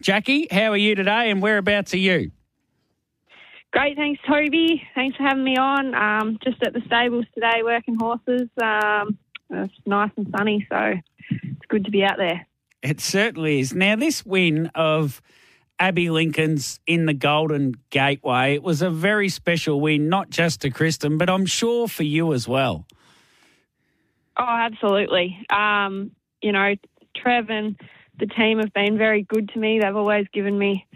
Jackie, how are you today and whereabouts are you? Great, thanks, Toby. Thanks for having me on. Um, just at the stables today, working horses. Um, it's nice and sunny, so it's good to be out there. It certainly is. Now, this win of Abby Lincoln's in the Golden Gateway, it was a very special win, not just to Kristen, but I'm sure for you as well. Oh, absolutely. Um, you know, Trev and the team have been very good to me. They've always given me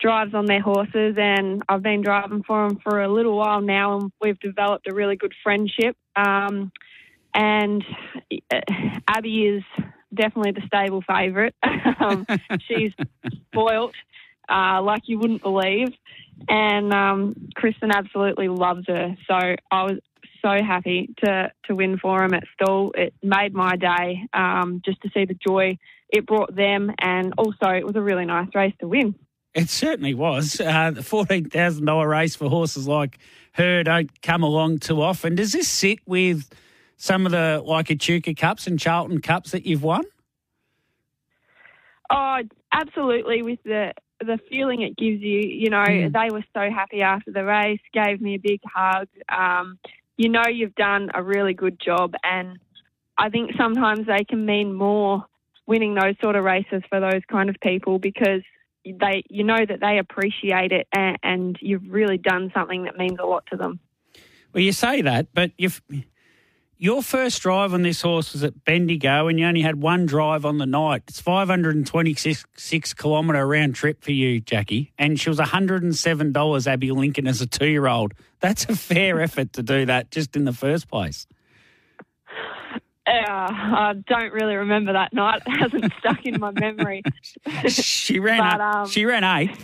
drives on their horses, and I've been driving for them for a little while now, and we've developed a really good friendship. Um, and uh, Abby is definitely the stable favourite. um, she's spoilt uh, like you wouldn't believe, and um, Kristen absolutely loves her. So I was so happy to to win for them at Stawell. It made my day um, just to see the joy it brought them, and also it was a really nice race to win. It certainly was. Uh, the fourteen thousand dollar race for horses like her don't come along too often. Does this sit with some of the like Echuca Cups and Charlton Cups that you've won? Oh, absolutely. With the the feeling it gives you, you know, mm. they were so happy after the race, gave me a big hug. Um, you know, you've done a really good job, and I think sometimes they can mean more winning those sort of races for those kind of people because they, you know, that they appreciate it, and, and you've really done something that means a lot to them. Well, you say that, but you've your first drive on this horse was at Bendigo, and you only had one drive on the night. It's 526 kilometre round trip for you, Jackie, and she was $107 Abby Lincoln as a two year old. That's a fair effort to do that just in the first place. Yeah, I don't really remember that night. It hasn't stuck in my memory. she ran. But, um, she ran eight.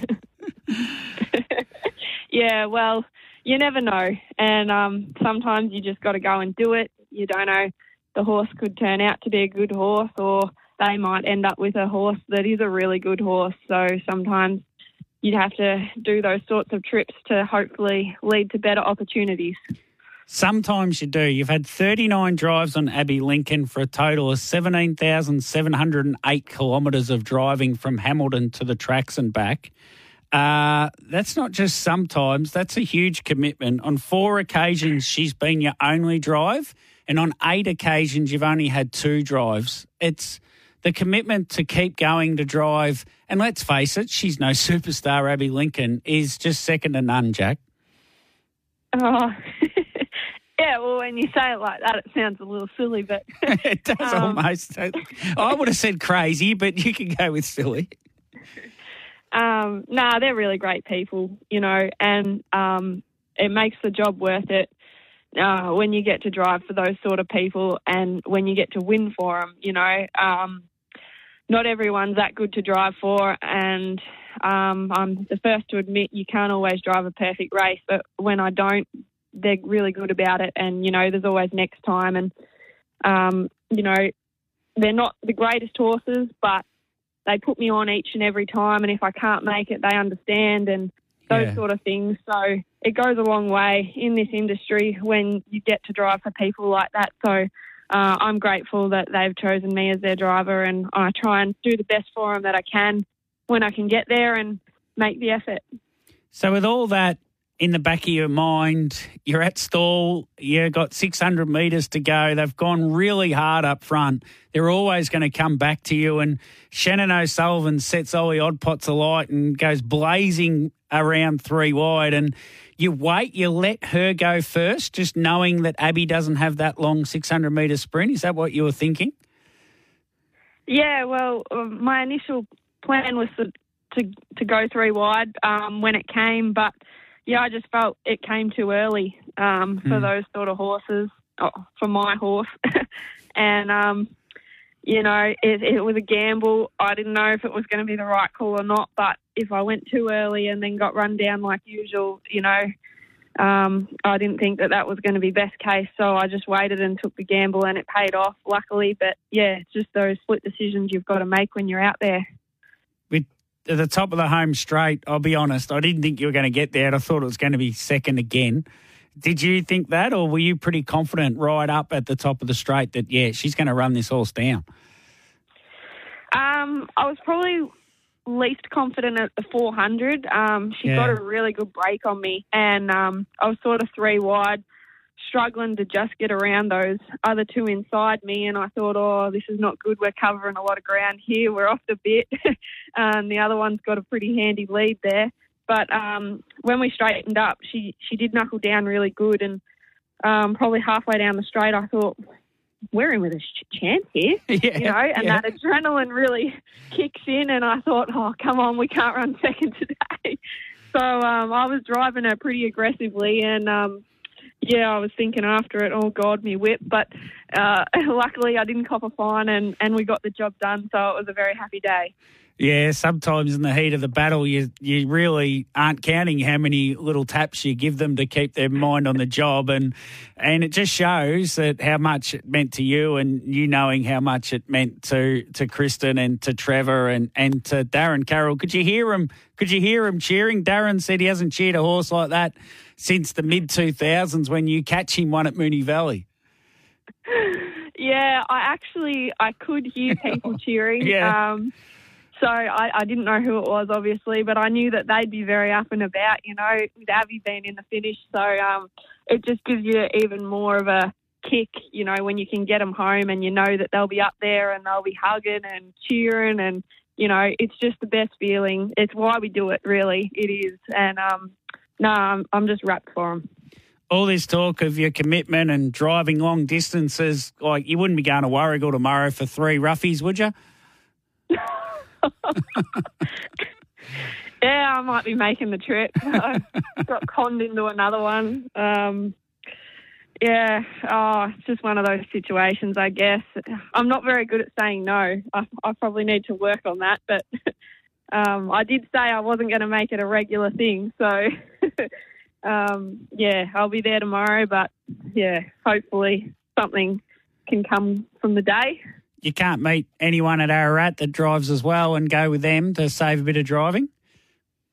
yeah, well, you never know, and um, sometimes you just got to go and do it you don't know the horse could turn out to be a good horse or they might end up with a horse that is a really good horse. So sometimes you'd have to do those sorts of trips to hopefully lead to better opportunities. Sometimes you do. You've had 39 drives on Abbey Lincoln for a total of 17,708 kilometres of driving from Hamilton to the tracks and back. Uh, that's not just sometimes, that's a huge commitment. On four occasions, she's been your only drive and on eight occasions you've only had two drives. It's the commitment to keep going to drive, and let's face it, she's no superstar. Abby Lincoln is just second to none, Jack. Oh. Yeah, well, when you say it like that, it sounds a little silly, but it does um, almost. I would have said crazy, but you can go with silly. Um, nah, they're really great people, you know, and um, it makes the job worth it uh, when you get to drive for those sort of people and when you get to win for them, you know. Um, not everyone's that good to drive for, and um, I'm the first to admit you can't always drive a perfect race, but when I don't, they're really good about it, and you know, there's always next time, and um, you know, they're not the greatest horses, but they put me on each and every time, and if I can't make it, they understand, and those yeah. sort of things. So it goes a long way in this industry when you get to drive for people like that. So uh, I'm grateful that they've chosen me as their driver, and I try and do the best for them that I can when I can get there and make the effort. So, with all that in the back of your mind, you're at Stawell, you've got 600 metres to go. They've gone really hard up front. They're always going to come back to you. And Shannon O'Sullivan sets Ollie Oddpots alight and goes blazing around three wide. And you wait, you let her go first, just knowing that Abby doesn't have that long 600 metre sprint. Is that what you were thinking? Yeah, well, um, my initial plan was to, to, to go three wide um, when it came, but yeah, I just felt it came too early um, for mm. those sort of horses, oh, for my horse. and, um, you know, it, it was a gamble. I didn't know if it was going to be the right call or not, but if I went too early and then got run down like usual, you know, um, I didn't think that that was going to be best case. So I just waited and took the gamble and it paid off, luckily. But yeah, it's just those split decisions you've got to make when you're out there at the top of the home straight, I'll be honest, I didn't think you were going to get there. I thought it was going to be second again. Did you think that, or were you pretty confident right up at the top of the straight that, yeah, she's going to run this horse down? Um, I was probably least confident at the 400. Um, she Yeah. got a really good break on me, and um, I was sort of three wide, struggling to just get around those other two inside me. And I thought, oh, this is not good. We're covering a lot of ground here. We're off the bit. and the other one's got a pretty handy lead there. But um, when we straightened up, she she did knuckle down really good, and um, probably halfway down the straight, I thought. We're in with a chance here yeah, you know, and yeah. that adrenaline really kicks in. And I thought, oh, come on, we can't run second today. So um, I was driving her pretty aggressively, and um, yeah, I was thinking after it, oh God, me whip. But uh, luckily, I didn't cop a fine, and and we got the job done. So it was a very happy day. Yeah, sometimes in the heat of the battle, you you really aren't counting how many little taps you give them to keep their mind on the job, and and it just shows that how much it meant to you, and you knowing how much it meant to to Kristen and to Trevor and and to Darren Carroll. Could you hear him? Could you hear him cheering? Darren said he hasn't cheered a horse like that since the mid two thousands when you catch him one at Moonee Valley. Yeah, I actually I could hear people cheering. Yeah. Um, so I, I didn't know who it was, obviously, but I knew that they'd be very up and about. You know, with Abby being in the finish, so um, it just gives you even more of a kick. You know, when you can get them home and you know that they'll be up there and they'll be hugging and cheering, and you know, it's just the best feeling. It's why we do it, really. It is, and um, no, I'm, I'm just rapt for them. All this talk of your commitment and driving long distances, like you wouldn't be going to Warragul tomorrow for three roughies, would you? Yeah, I might be making the trip. I got conned into another one. Um, yeah, oh, it's just one of those situations, I guess. I'm not very good at saying no. I, I probably need to work on that, but um, I did say I wasn't going to make it a regular thing. So, um, yeah, I'll be there tomorrow, but yeah, hopefully something can come from the day. You can't meet anyone at Ararat that drives as well and go with them to save a bit of driving.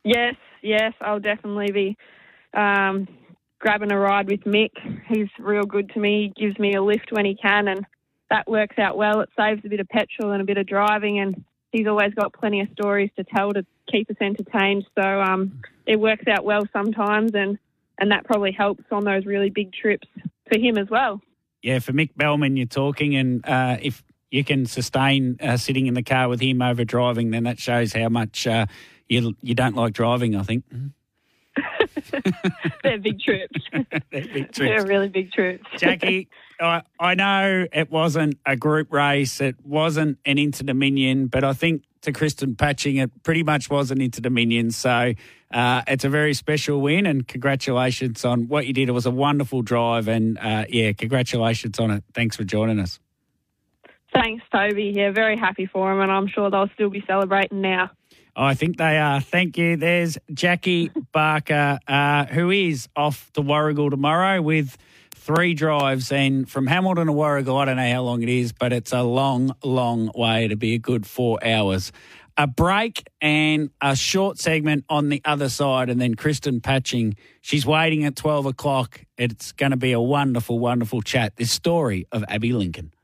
Yes, yes, I'll definitely be um, grabbing a ride with Mick. He's real good to me. He gives me a lift when he can, and that works out well. It saves a bit of petrol and a bit of driving, and he's always got plenty of stories to tell to keep us entertained. So um, it works out well sometimes, and and that probably helps on those really big trips for him as well. Yeah, for Mick Bellman, you're talking, and uh, if you can sustain uh, sitting in the car with him over driving, then that shows how much uh, you you don't like driving. I think. They're big trips. They're big trips. They're really big trips. Jackie, I, I know it wasn't a group race, it wasn't an Inter Dominion, but I think to Kristen Patching, it pretty much was an Inter Dominion. So uh, it's a very special win, and congratulations on what you did. It was a wonderful drive, and uh, yeah, congratulations on it. Thanks for joining us. Thanks, Toby. Yeah, very happy for him, and I'm sure they'll still be celebrating now. I think they are. Thank you. There's Jackie Barker, uh, who is off to Warragul tomorrow with three drives. And from Hamilton to Warragul, I don't know how long it is, but it's a long, long way to be a good four hours. A break and a short segment on the other side, and then Kristen Patching. She's waiting at 12 o'clock. It's going to be a wonderful, wonderful chat. This story of Abby Lincoln.